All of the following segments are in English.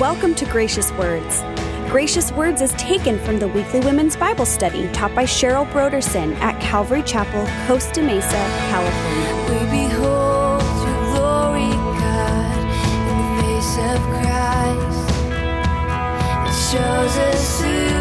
Welcome to Gracious Words. Gracious Words is taken from the weekly women's Bible study taught by Cheryl Brodersen at Calvary Chapel, Costa Mesa, California. We behold your glory, God, in the face of Christ. It shows us who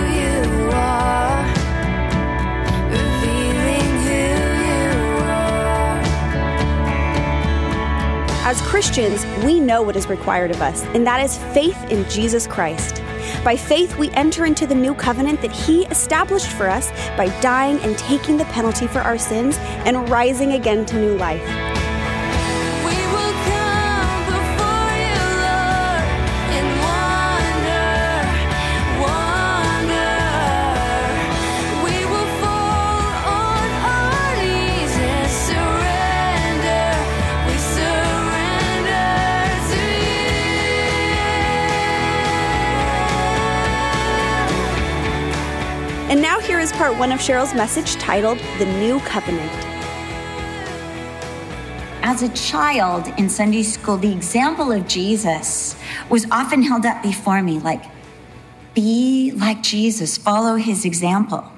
As Christians, we know what is required of us, and that is faith in Jesus Christ. By faith, we enter into the new covenant that He established for us by dying and taking the penalty for our sins and rising again to new life. Is part one of Cheryl's message titled The New Covenant. As a child in Sunday school, the example of Jesus was often held up before me like, be like Jesus, follow his example.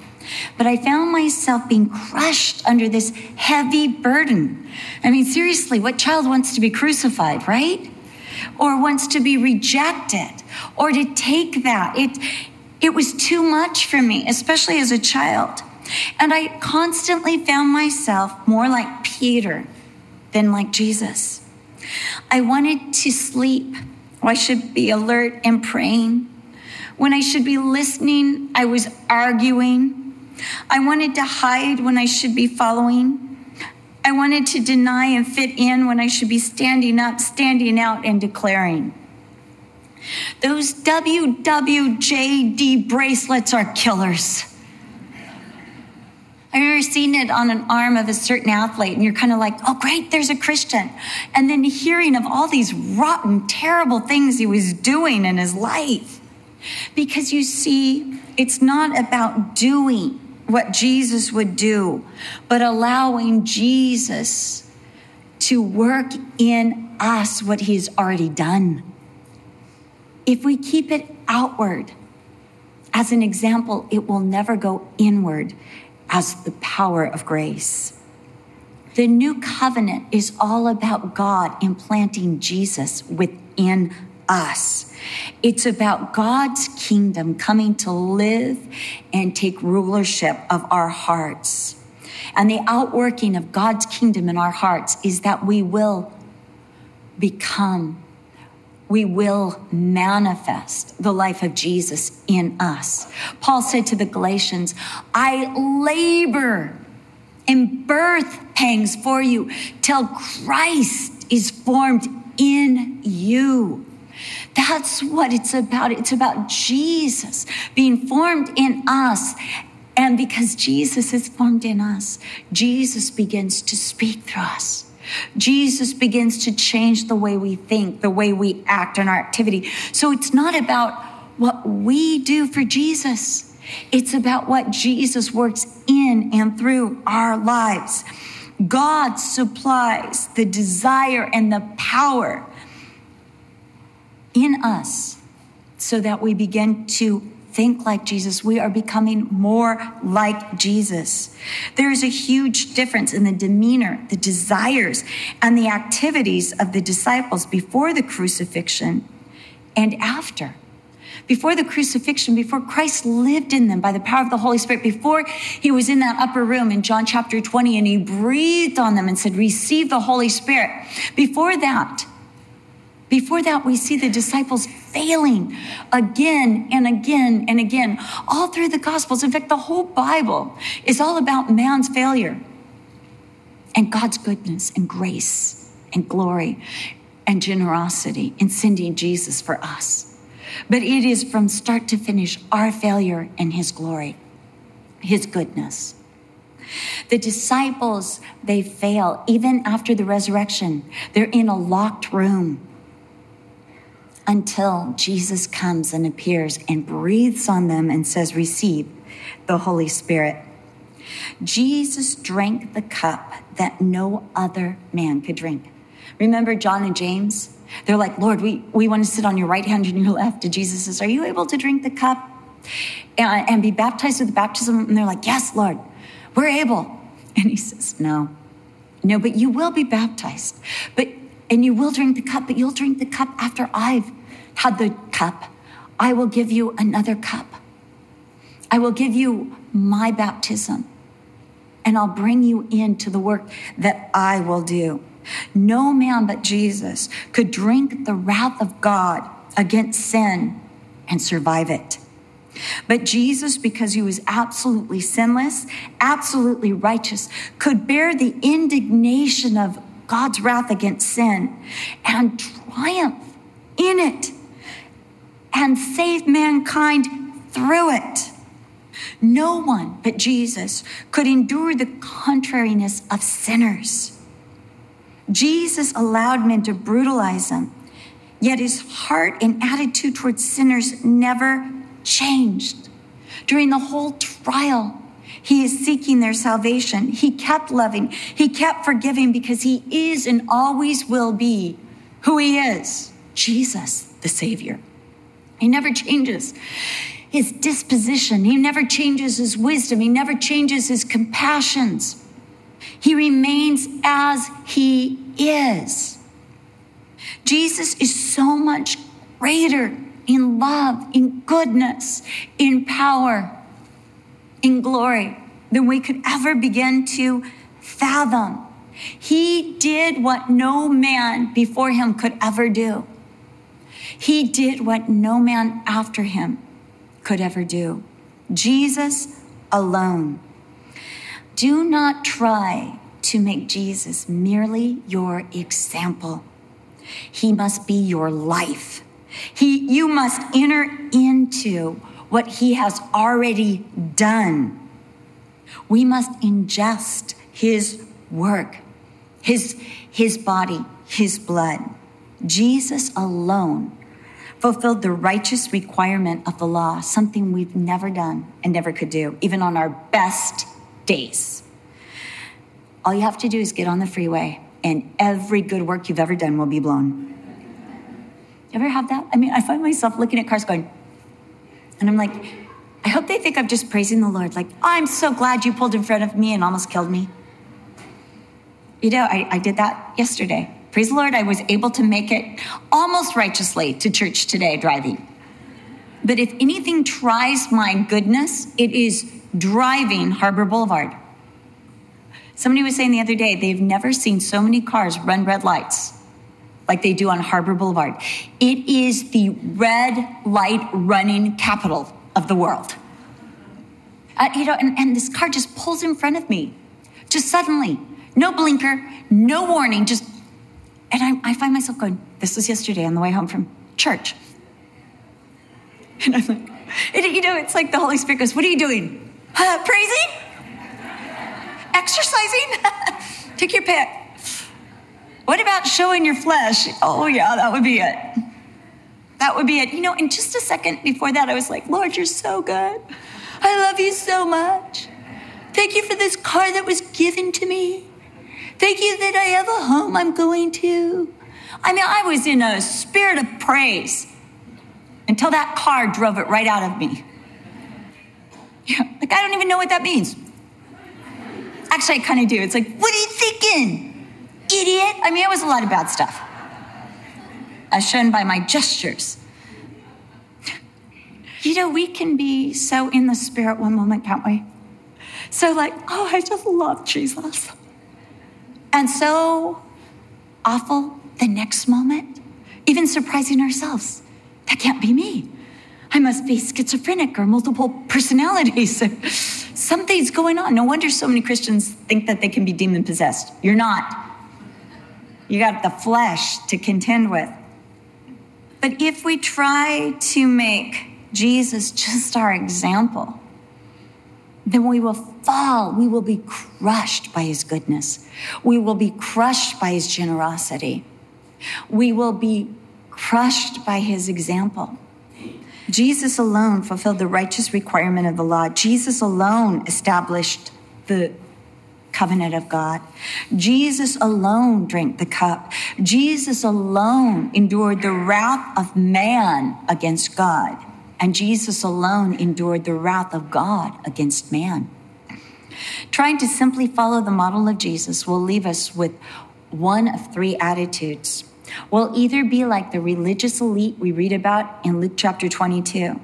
But I found myself being crushed under this heavy burden. I mean, seriously, what child wants to be crucified, right? Or wants to be rejected or to take that? It, it was too much for me, especially as a child. And I constantly found myself more like Peter than like Jesus. I wanted to sleep. I should be alert and praying. When I should be listening, I was arguing. I wanted to hide when I should be following. I wanted to deny and fit in when I should be standing up, standing out, and declaring. Those WWJD bracelets are killers. I've remember seeing it on an arm of a certain athlete, and you're kind of like, oh, great, there's a Christian. And then hearing of all these rotten, terrible things he was doing in his life. Because you see, it's not about doing what Jesus would do, but allowing Jesus to work in us what he's already done. If we keep it outward as an example, it will never go inward as the power of grace. The new covenant is all about God implanting Jesus within us. It's about God's kingdom coming to live and take rulership of our hearts. And the outworking of God's kingdom in our hearts is that we will become, we will manifest the life of Jesus in us. Paul said to the Galatians, I labor in birth pangs for you till Christ is formed in you. That's what it's about. It's about Jesus being formed in us. And because Jesus is formed in us, Jesus begins to speak through us. Jesus begins to change the way we think, the way we act in our activity. So it's not about what we do for Jesus. It's about what Jesus works in and through our lives. God supplies the desire and the power in us so that we begin to think like Jesus. We are becoming more like Jesus. There is a huge difference in the demeanor, the desires, and the activities of the disciples before the crucifixion and after. Before the crucifixion, before Christ lived in them by the power of the Holy Spirit, before he was in that upper room in John chapter 20 and he breathed on them and said, Receive the Holy Spirit. Before that, before that, we see the disciples failing again and again and again, all through the Gospels. In fact, the whole Bible is all about man's failure and God's goodness and grace and glory and generosity in sending Jesus for us. But it is from start to finish our failure and His glory, His goodness. The disciples, they fail even after the resurrection. They're in a locked room until Jesus comes and appears and breathes on them and says, Receive the Holy Spirit. Jesus drank the cup that no other man could drink. Remember John and James? They're like, Lord, we, we want to sit on your right hand and your left. And Jesus says, Are you able to drink the cup and, and be baptized with the baptism? And they're like, Yes, Lord, we're able. And he says, No, no, but you will be baptized. But and you will drink the cup, but you'll drink the cup after I've had the cup. I will give you another cup. I will give you my baptism. And I'll bring you into the work that I will do. No man but Jesus could drink the wrath of God against sin and survive it. But Jesus, because he was absolutely sinless, absolutely righteous, could bear the indignation of God's wrath against sin and triumph in it and save mankind through it. No one but Jesus could endure the contrariness of sinners. Jesus allowed men to brutalize him, yet his heart and attitude towards sinners never changed. During the whole trial, he is seeking their salvation. He kept loving, he kept forgiving because he is and always will be who he is Jesus, the Savior. He never changes his disposition, he never changes his wisdom, he never changes his compassions. He remains as he is. Jesus is so much greater in love, in goodness, in power, in glory than we could ever begin to fathom. He did what no man before him could ever do. He did what no man after him could ever do. Jesus alone. Do not try to make Jesus merely your example. He must be your life. He, you must enter into what he has already done. We must ingest his work, his, his body, his blood. Jesus alone fulfilled the righteous requirement of the law, something we've never done and never could do, even on our best days. All you have to do is get on the freeway, and every good work you've ever done will be blown. You Ever have that? I mean, I find myself looking at cars going, and I'm like, I hope they think I'm just praising the Lord. Like, I'm so glad you pulled in front of me and almost killed me. You know, I, I did that yesterday. Praise the Lord, I was able to make it almost righteously to church today driving. But if anything tries my goodness, it is driving Harbor Boulevard. Somebody was saying the other day they've never seen so many cars run red lights like they do on Harbor Boulevard. It is the red light running capital of the world. Uh, you know, and, and this car just pulls in front of me, just suddenly, no blinker, no warning, just, and I, I find myself going, this was yesterday on the way home from church. And I'm like, you know, it's like the Holy Spirit goes, what are you doing? Uh, praising? Exercising? Take your pick. What about showing your flesh? Oh, yeah, that would be it. That would be it. You know, in just a second before that, I was like, Lord, you're so good. I love you so much. Thank you for this car that was given to me. Thank you that I have a home I'm going to. I mean, I was in a spirit of praise until that car drove it right out of me. Yeah, like, I don't even know what that means. Actually, I kind of do. It's like, what are you thinking, idiot? I mean, it was a lot of bad stuff, as shown by my gestures. You know, we can be so in the spirit one moment, can't we? So, like, oh, I just love Jesus. And so awful the next moment, even surprising ourselves. That can't be me. I must be schizophrenic or multiple personalities. Something's going on. No wonder so many Christians think that they can be demon possessed. You're not. You got the flesh to contend with. But if we try to make Jesus just our example, then we will fall. We will be crushed by his goodness. We will be crushed by his generosity. We will be crushed by his example. Jesus alone fulfilled the righteous requirement of the law. Jesus alone established the covenant of God. Jesus alone drank the cup. Jesus alone endured the wrath of man against God. And Jesus alone endured the wrath of God against man. Trying to simply follow the model of Jesus will leave us with one of three attitudes. We'll either be like the religious elite we read about in Luke chapter 22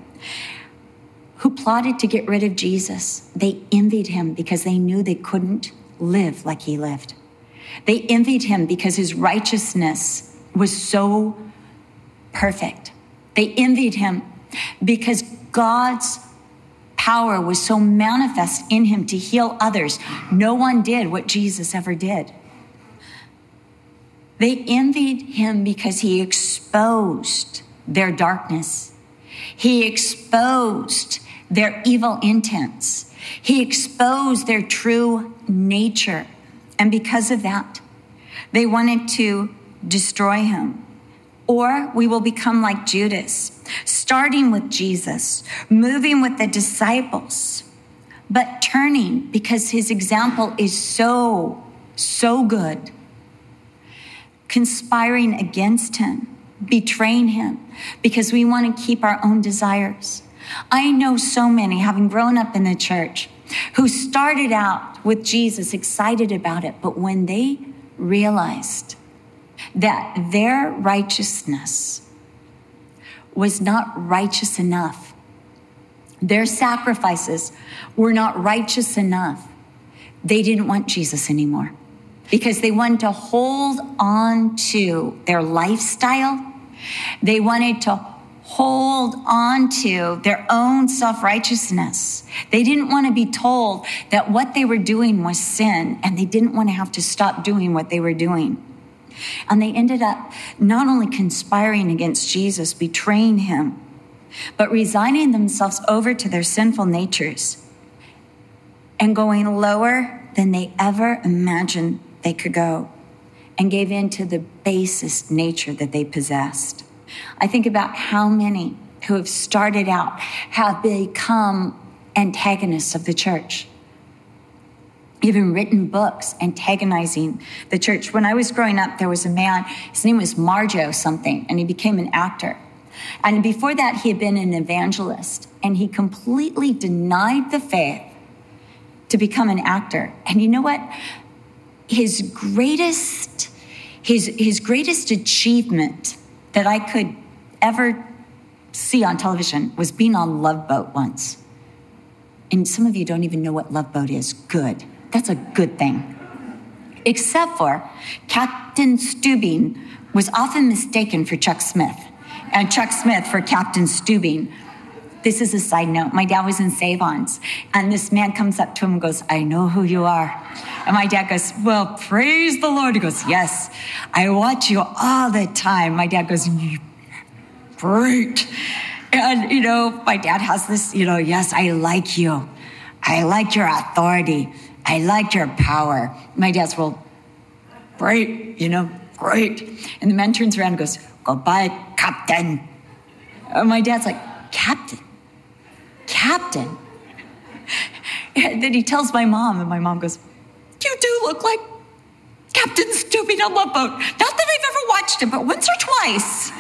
who plotted to get rid of Jesus. They envied him because they knew they couldn't live like he lived. They envied him because his righteousness was so perfect. They envied him because God's power was so manifest in him to heal others. No one did what Jesus ever did. They envied him because he exposed their darkness. He exposed their evil intents. He exposed their true nature. And because of that, they wanted to destroy him. Or we will become like Judas, starting with Jesus, moving with the disciples, but turning because his example is so, so good, conspiring against him, betraying him because we want to keep our own desires. I know so many, having grown up in the church, who started out with Jesus excited about it, but when they realized that their righteousness was not righteous enough, their sacrifices were not righteous enough, they didn't want Jesus anymore because they wanted to hold on to their lifestyle. They wanted to hold on to their own self righteousness. They didn't want to be told that what they were doing was sin, and they didn't want to have to stop doing what they were doing. And they ended up not only conspiring against Jesus, betraying him, but resigning themselves over to their sinful natures and going lower than they ever imagined they could go and gave in to the basest nature that they possessed. I think about how many who have started out have become antagonists of the church. Even written books antagonizing the church. When I was growing up, there was a man, his name was Marjoe something, and he became an actor. And before that, he had been an evangelist, and he completely denied the faith to become an actor. And you know what? His greatest, his, his greatest achievement that I could ever see on television was being on Love Boat once. And some of you don't even know what Love Boat is. Good. That's a good thing. Except for Captain Stubing was often mistaken for Chuck Smith, and Chuck Smith for Captain Stubing. This is a side note. My dad was in Sav-Ons, and this man comes up to him and goes, I know who you are. And my dad goes, Well, praise the Lord. He goes, Yes, I watch you all the time. My dad goes, Great. And, you know, my dad has this, you know, yes, I like you. I like your authority. I liked your power. My dad's, well, great, you know, great. And the man turns around and goes, Goodbye, Captain. And my dad's like, Captain? Captain? And then he tells my mom, and my mom goes, You do look like Captain Stubing on Love Boat. Not that I've ever watched it, but once or twice.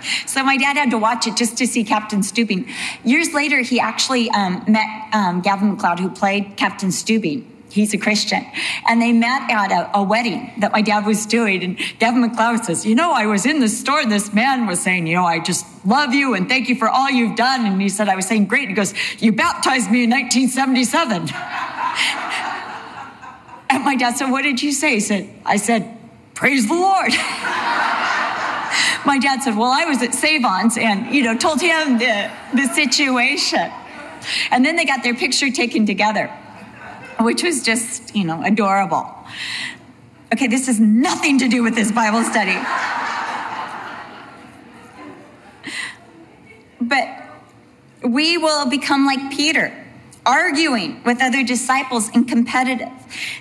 So my dad had to watch it just to see Captain Stubing. Years later, he actually um, met um, Gavin MacLeod, who played Captain Stubing. He's a Christian. And they met at a, a, wedding that my dad was doing. And Gavin MacLeod says, You know, I was in the store and this man was saying, You know, I just love you and thank you for all you've done. And he said, I was saying, Great. And He goes, You baptized me in 1977. and my dad said, What did you say? He said, I said, Praise the Lord. my dad said, Well, I was at Sav-Ons and, you know, told him the, the situation. And then they got their picture taken together, which was just, you know, adorable. Okay, this has nothing to do with this Bible study. But we will become like Peter, arguing with other disciples and competitive,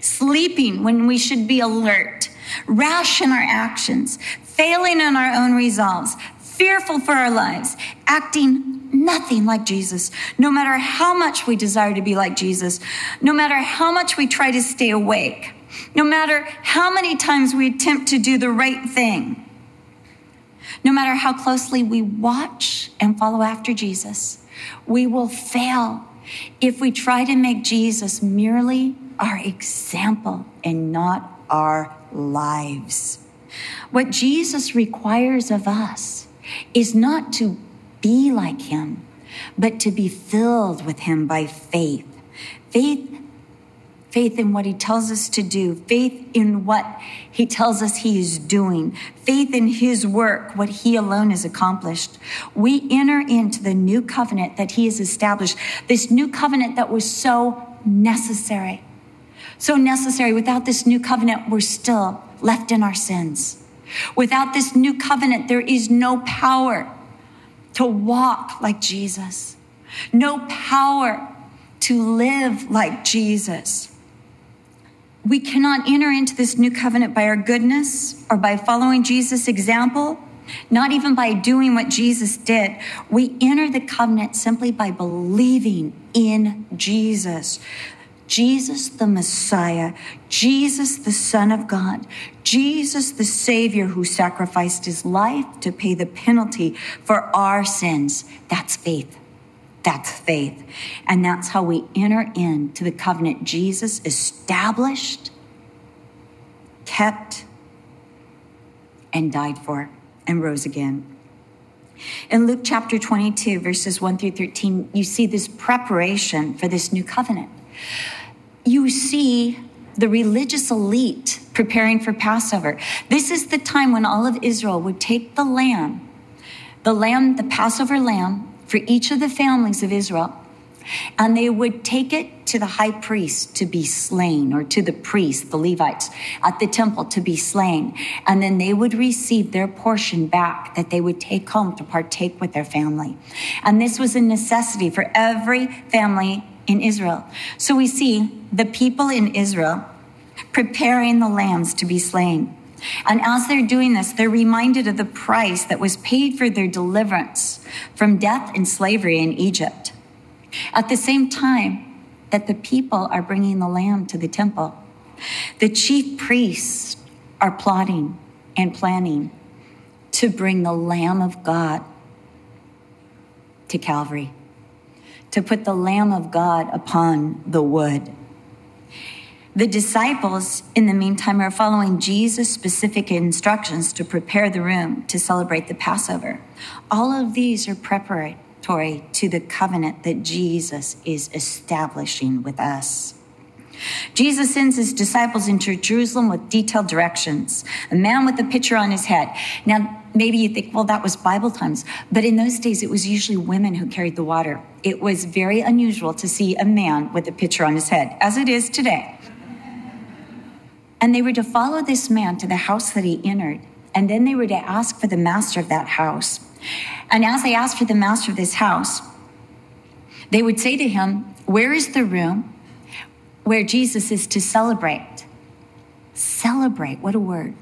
sleeping when we should be alert, rash in our actions, failing in our own resolves, fearful for our lives, acting nothing like Jesus. No matter how much we desire to be like Jesus, no matter how much we try to stay awake, no matter how many times we attempt to do the right thing, no matter how closely we watch and follow after Jesus, we will fail if we try to make Jesus merely our example and not our lives. What Jesus requires of us is not to be like him, but to be filled with him by faith. Faith faith in what he tells us to do, faith in what he tells us he is doing, faith in his work, what he alone has accomplished. We enter into the new covenant that he has established, this new covenant that was so necessary. So necessary. Without this new covenant, we're still left in our sins. Without this new covenant, there is no power to walk like Jesus, no power to live like Jesus. We cannot enter into this new covenant by our goodness or by following Jesus' example, not even by doing what Jesus did. We enter the covenant simply by believing in Jesus. Jesus the Messiah, Jesus the Son of God, Jesus the Savior who sacrificed his life to pay the penalty for our sins. That's faith. That's faith. And that's how we enter into the covenant Jesus established, kept, and died for, and rose again. In Luke chapter 22, verses 1 through 13, you see this preparation for this new covenant. You see the religious elite preparing for Passover. This is the time when all of Israel would take the lamb, the lamb, the Passover lamb, for each of the families of Israel. And they would take it to the high priest to be slain, or to the priests, the Levites, at the temple to be slain. And then they would receive their portion back that they would take home to partake with their family. And this was a necessity for every family in Israel. So we see the people in Israel preparing the lambs to be slain. And as they're doing this, they're reminded of the price that was paid for their deliverance from death and slavery in Egypt. At the same time that the people are bringing the lamb to the temple, the chief priests are plotting and planning to bring the Lamb of God to Calvary, to put the Lamb of God upon the wood. The disciples, in the meantime, are following Jesus' specific instructions to prepare the room to celebrate the Passover. All of these are preparatory to the covenant that Jesus is establishing with us. Jesus sends his disciples into Jerusalem with detailed directions. A man with a pitcher on his head. Now, maybe you think, well, that was Bible times. But in those days, it was usually women who carried the water. It was very unusual to see a man with a pitcher on his head, as it is today. And they were to follow this man to the house that he entered. And then they were to ask for the master of that house. And as they asked for the master of this house, they would say to him, Where is the room where Jesus is to celebrate? Celebrate, what a word.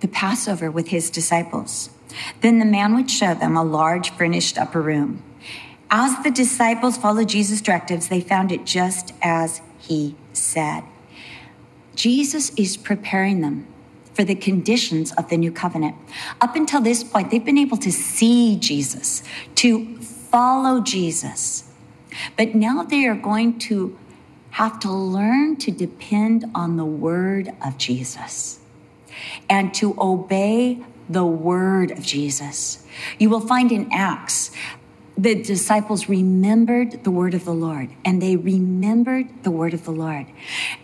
The Passover with his disciples. Then the man would show them a large furnished upper room. As the disciples followed Jesus' directives, they found it just as he said. Jesus is preparing them for the conditions of the new covenant. Up until this point, they've been able to see Jesus, to follow Jesus. But now they are going to have to learn to depend on the word of Jesus and to obey the word of Jesus. You will find in Acts the disciples remembered the word of the Lord and they remembered the word of the Lord.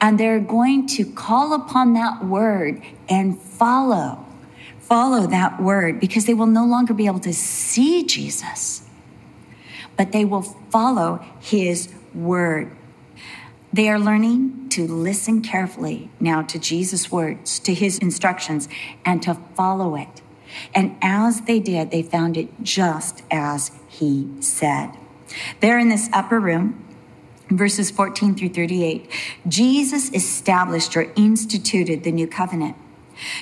And they're going to call upon that word and follow, follow that word because they will no longer be able to see Jesus, but they will follow his word. They are learning to listen carefully now to Jesus' words, to his instructions, and to follow it. And as they did, they found it just as he said. There in this upper room, verses 14 through 38, Jesus established or instituted the new covenant.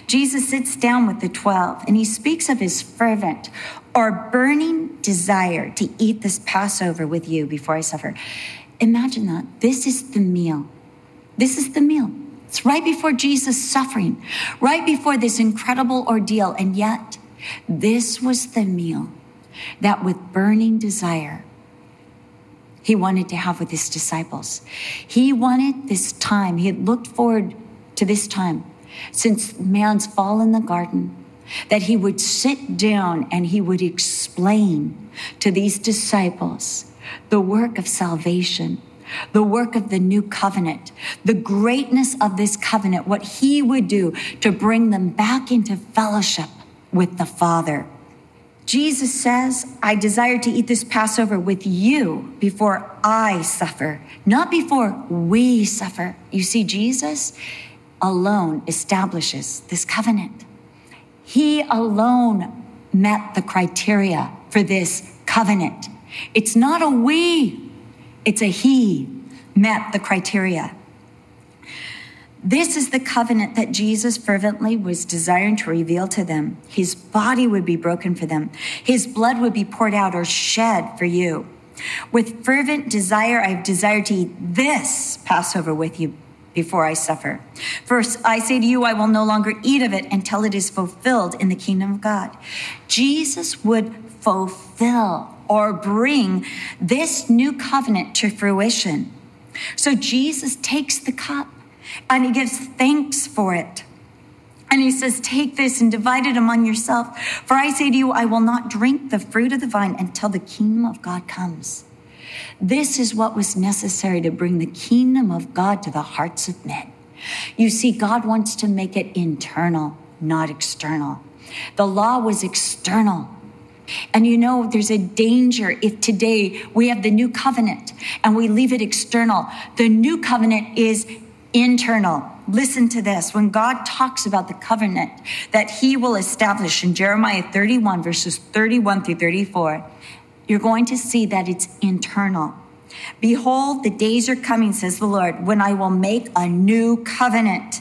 Jesus sits down with the 12 and he speaks of his fervent or burning desire to eat this Passover with you before I suffer. Imagine that. This is the meal. This is the meal. It's right before Jesus' suffering, right before this incredible ordeal. And yet, this was the meal that with burning desire, he wanted to have with his disciples. He wanted this time, he had looked forward to this time since man's fall in the garden, that he would sit down and he would explain to these disciples the work of salvation, the work of the new covenant, the greatness of this covenant, what he would do to bring them back into fellowship with the Father. Jesus says, I desire to eat this Passover with you before I suffer, not before we suffer. You see, Jesus alone establishes this covenant. He alone met the criteria for this covenant. It's not a we, it's a he met the criteria. This is the covenant that Jesus fervently was desiring to reveal to them. His body would be broken for them. His blood would be poured out or shed for you. With fervent desire, I have desired to eat this Passover with you before I suffer. First, I say to you, I will no longer eat of it until it is fulfilled in the kingdom of God. Jesus would fulfill or bring this new covenant to fruition. So Jesus takes the cup and he gives thanks for it. And he says, Take this and divide it among yourself. For I say to you, I will not drink the fruit of the vine until the kingdom of God comes. This is what was necessary to bring the kingdom of God to the hearts of men. You see, God wants to make it internal, not external. The law was external. And you know, there's a danger if today we have the new covenant and we leave it external. The new covenant is internal. Listen to this. When God talks about the covenant that he will establish in Jeremiah 31, verses 31 through 34, you're going to see that it's internal. Behold, the days are coming, says the Lord, when I will make a new covenant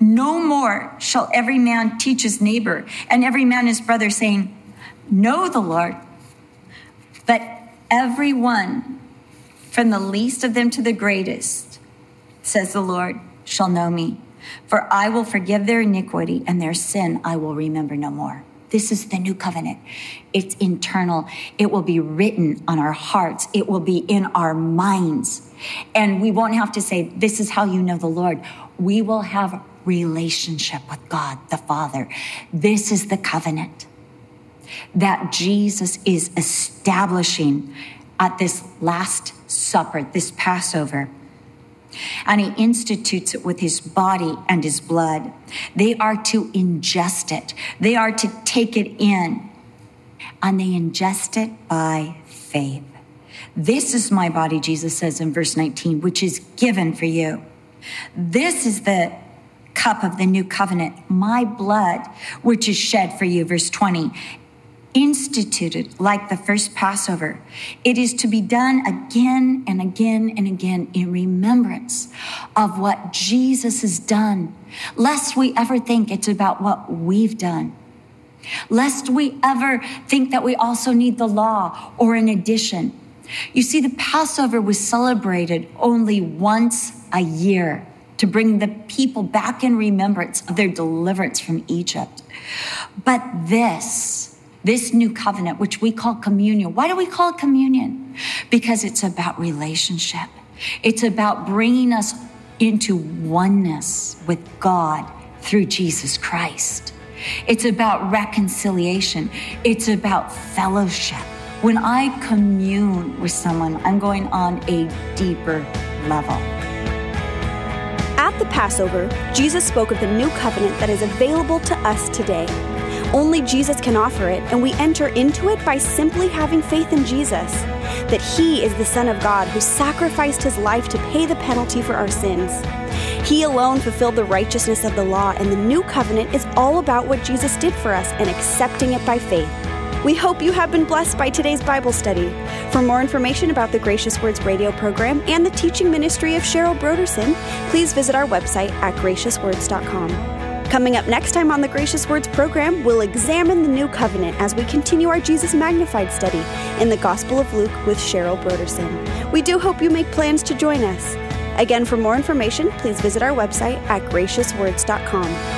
No more shall every man teach his neighbor and every man his brother, saying, Know the Lord. But everyone, from the least of them to the greatest, says the Lord, shall know me. For I will forgive their iniquity and their sin I will remember no more. This is the new covenant. It's internal. It will be written on our hearts. It will be in our minds. And we won't have to say, this is how you know the Lord. We will have relationship with God, the Father. This is the covenant that Jesus is establishing at this last supper, this Passover and he institutes it with his body and his blood. They are to ingest it, they are to take it in, and they ingest it by faith. This is my body, Jesus says in verse 19, which is given for you. This is the cup of the new covenant, my blood, which is shed for you, verse 20 instituted like the first Passover. It is to be done again and again and again in remembrance of what Jesus has done, lest we ever think it's about what we've done. Lest we ever think that we also need the law or an addition. You see, the Passover was celebrated only once a year to bring the people back in remembrance of their deliverance from Egypt. But this, this new covenant, which we call communion. Why do we call it communion? Because it's about relationship. It's about bringing us into oneness with God through Jesus Christ. It's about reconciliation. It's about fellowship. When I commune with someone, I'm going on a deeper level. At the Passover, Jesus spoke of the new covenant that is available to us today Only Jesus can offer it, and we enter into it by simply having faith in Jesus that He is the Son of God who sacrificed His life to pay the penalty for our sins. He alone fulfilled the righteousness of the law, and the new covenant is all about what Jesus did for us and accepting it by faith. We hope you have been blessed by today's Bible study. For more information about the Gracious Words radio program and the teaching ministry of Cheryl Brodersen, please visit our website at graciouswords.com. Coming up next time on the Gracious Words program, we'll examine the new covenant as we continue our Jesus Magnified study in the Gospel of Luke with Cheryl Brodersen. We do hope you make plans to join us. Again, for more information, please visit our website at graciouswords.com.